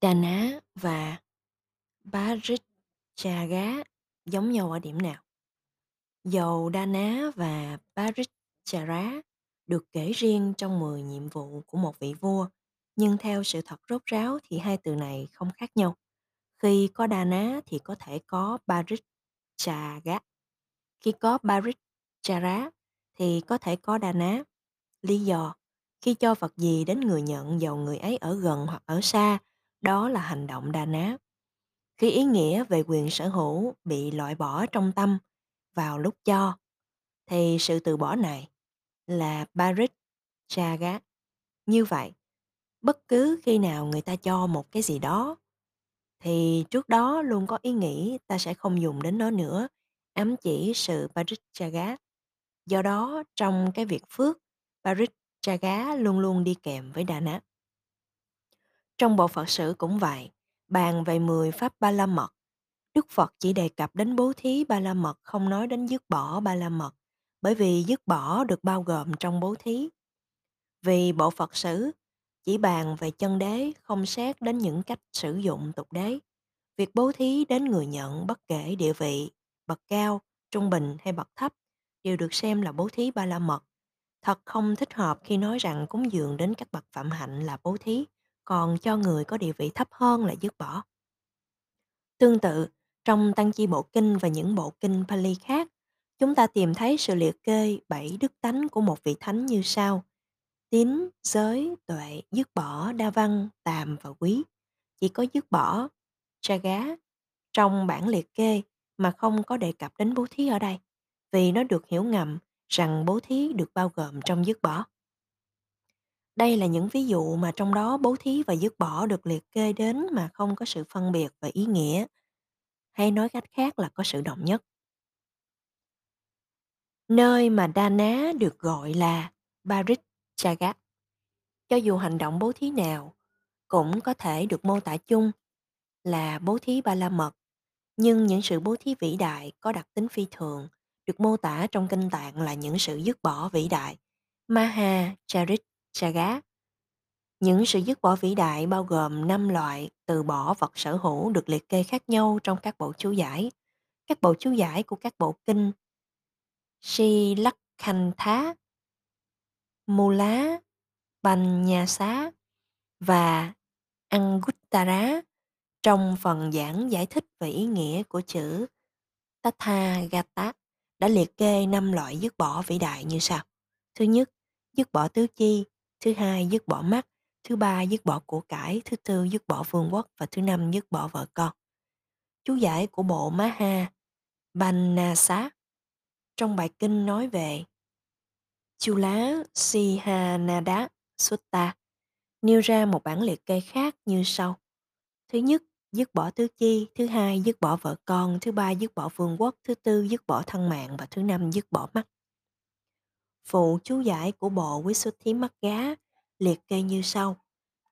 Đà Ná và Paricchagá giống nhau ở điểm nào? Dầu Đa Ná và Paricchara được kể riêng trong 10 nhiệm vụ của một vị vua, nhưng theo sự thật rốt ráo thì hai từ này không khác nhau. Khi có Đa Ná thì có thể có Paricchagá. Khi có Paricchara thì có thể có Đa Ná. Lý do, khi cho vật gì đến người nhận dầu người ấy ở gần hoặc ở xa, đó là hành động Đa Ná. Khi ý nghĩa về quyền sở hữu bị loại bỏ trong tâm vào lúc cho, thì sự từ bỏ này là Paricchaga. Như vậy, bất cứ khi nào người ta cho một cái gì đó, thì trước đó luôn có ý nghĩ ta sẽ không dùng đến nó nữa, ám chỉ sự Paricchaga. Do đó, trong cái việc phước, Paricchaga luôn luôn đi kèm với Đà Nát. Trong bộ Phật sử cũng vậy, bàn về 10 pháp ba la mật Đức Phật chỉ đề cập đến bố thí ba la mật không nói đến dứt bỏ ba la mật, bởi vì dứt bỏ được bao gồm trong bố thí. Vì bộ Phật sử chỉ bàn về chân đế không xét đến những cách sử dụng tục đế. Việc bố thí đến người nhận bất kể địa vị, bậc cao, trung bình hay bậc thấp đều được xem là bố thí ba la mật. Thật không thích hợp khi nói rằng cúng dường đến các bậc phạm hạnh là bố thí, còn cho người có địa vị thấp hơn là dứt bỏ. Tương tự, trong Tăng Chi Bộ Kinh và những bộ kinh Pali khác, chúng ta tìm thấy sự liệt kê bảy đức tánh của một vị thánh như sau. Tín, giới, tuệ, dứt bỏ, đa văn, tàm và quý. Chỉ có dứt bỏ, cha gá, trong bản liệt kê mà không có đề cập đến bố thí ở đây, vì nó được hiểu ngầm rằng bố thí được bao gồm trong dứt bỏ. Đây là những ví dụ mà trong đó bố thí và dứt bỏ được liệt kê đến mà không có sự phân biệt và ý nghĩa hay nói cách khác là có sự đồng nhất. Nơi mà Đa Ná được gọi là Barit Chagat. Cho dù hành động bố thí nào cũng có thể được mô tả chung là bố thí ba la mật, nhưng những sự bố thí vĩ đại có đặc tính phi thường được mô tả trong kinh tạng là những sự dứt bỏ vĩ đại. Maha Charit Chagat. Những sự dứt bỏ vĩ đại bao gồm 5 loại từ bỏ vật sở hữu được liệt kê khác nhau trong các bộ chú giải. Các bộ chú giải của các bộ kinh Si Lắc Khanh Thá, Mù Lá, Bành Nhà Xá và Anguttara trong phần giảng giải thích về ý nghĩa của chữ Tathagata đã liệt kê năm loại dứt bỏ vĩ đại như sau. Thứ nhất, dứt bỏ tứ chi. Thứ hai, dứt bỏ mắt. Thứ ba, dứt bỏ của cải. Thứ tư, dứt bỏ vương quốc. Và thứ năm, dứt bỏ vợ con. Chú giải của bộ Maha Bannasa trong bài kinh nói về Chula Sihanada Sutta nêu ra một bản liệt kê khác như sau. Thứ nhất, dứt bỏ tứ chi, thứ hai, dứt bỏ vợ con, thứ ba, dứt bỏ vương quốc, thứ tư, dứt bỏ thân mạng và thứ năm, dứt bỏ mắt. Phụ chú giải của bộ quý xuất thí mắt gá liệt kê như sau.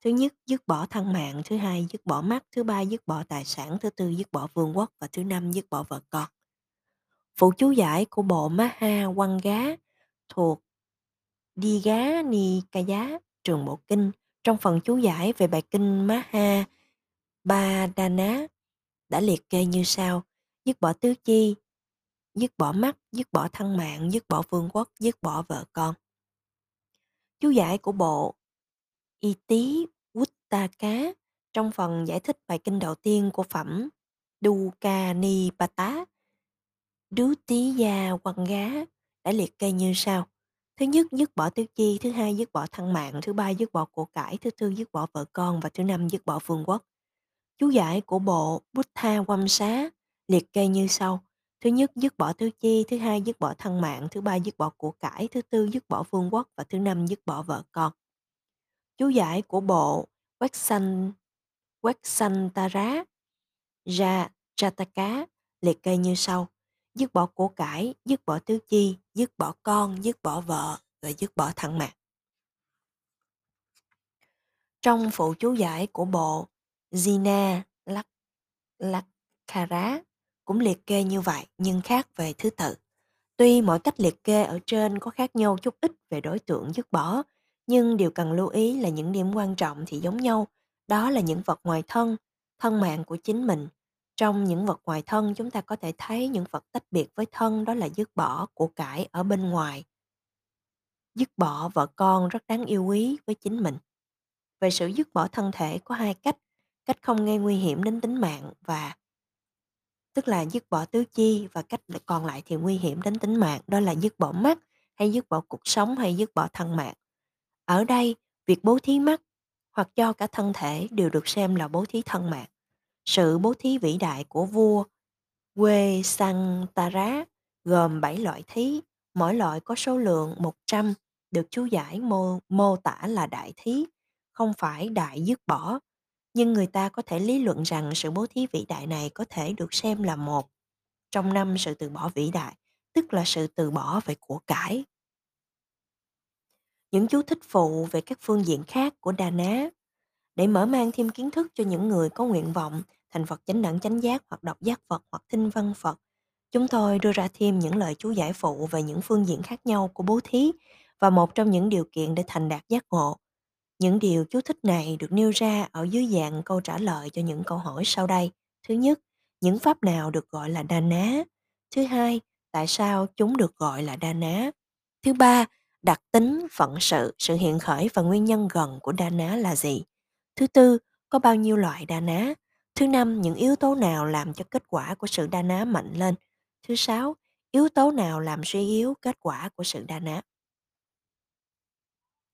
Thứ nhất, dứt bỏ thân mạng, thứ hai, dứt bỏ mắt, thứ ba, dứt bỏ tài sản, thứ tư, dứt bỏ vương quốc và thứ năm, dứt bỏ vợ con. Phụ chú giải của bộ Maha Quăng Gá thuộc Đi Gá Ni Ca Giá, trường bộ kinh, trong phần chú giải về bài kinh Maha ná đã liệt kê như sau: dứt bỏ tứ chi, dứt bỏ mắt, dứt bỏ thân mạng, dứt bỏ vương quốc, dứt bỏ vợ con. Chú giải của bộ Y Tý cá trong phần giải thích bài kinh đầu tiên của phẩm Dukanipata Đứ tí gia quăng gá đã liệt kê như sau. Thứ nhất, dứt bỏ tiêu chi, thứ hai, dứt bỏ thân mạng, thứ ba, dứt bỏ của cải, thứ tư, dứt bỏ vợ con và thứ năm, dứt bỏ vương quốc. Chú giải của bộ Buddha Quam Xá liệt kê như sau. Thứ nhất, dứt bỏ tứ chi, thứ hai, dứt bỏ thân mạng, thứ ba, dứt bỏ của cải, thứ tư, dứt bỏ vương quốc và thứ năm, dứt bỏ vợ con. Chú giải của bộ Quexan, Quexantara Ra Jataka liệt kê như sau dứt bỏ của cải, dứt bỏ tứ chi, dứt bỏ con, dứt bỏ vợ và dứt bỏ thân mạng. Trong phụ chú giải của bộ Zina Lak Lakkara cũng liệt kê như vậy nhưng khác về thứ tự. Tuy mỗi cách liệt kê ở trên có khác nhau chút ít về đối tượng dứt bỏ, nhưng điều cần lưu ý là những điểm quan trọng thì giống nhau, Đó là những vật ngoài thân, thân mạng của chính mình. Trong những vật ngoài thân chúng ta có thể thấy những vật tách biệt với thân đó là dứt bỏ của cải ở bên ngoài. Dứt bỏ vợ con rất đáng yêu quý với chính mình. Về sự dứt bỏ thân thể có hai cách, cách không gây nguy hiểm đến tính mạng và tức là dứt bỏ tứ chi và cách còn lại thì nguy hiểm đến tính mạng, đó là dứt bỏ mắt hay dứt bỏ cuộc sống hay dứt bỏ thân mạng. Ở đây, việc bố thí mắt hoặc cho cả thân thể đều được xem là bố thí thân mạng. Sự bố thí vĩ đại của vua Quê Santara gồm 7 loại thí, mỗi loại có số lượng 100, được chú giải mô, mô tả là đại thí, không phải đại dứt bỏ. Nhưng người ta có thể lý luận rằng sự bố thí vĩ đại này có thể được xem là một trong năm sự từ bỏ vĩ đại, tức là sự từ bỏ về của cải. Những chú thích phụ về các phương diện khác của Đà Ná để mở mang thêm kiến thức cho những người có nguyện vọng thành Phật chánh đẳng chánh giác hoặc đọc giác Phật hoặc thinh văn Phật. Chúng tôi đưa ra thêm những lời chú giải phụ về những phương diện khác nhau của bố thí và một trong những điều kiện để thành đạt giác ngộ. Những điều chú thích này được nêu ra ở dưới dạng câu trả lời cho những câu hỏi sau đây. Thứ nhất, những pháp nào được gọi là đa ná? Thứ hai, tại sao chúng được gọi là đa ná? Thứ ba, đặc tính, phận sự, sự hiện khởi và nguyên nhân gần của đa ná là gì? Thứ tư, có bao nhiêu loại đa ná? Thứ năm, những yếu tố nào làm cho kết quả của sự đa ná mạnh lên? Thứ sáu, yếu tố nào làm suy yếu kết quả của sự đa ná?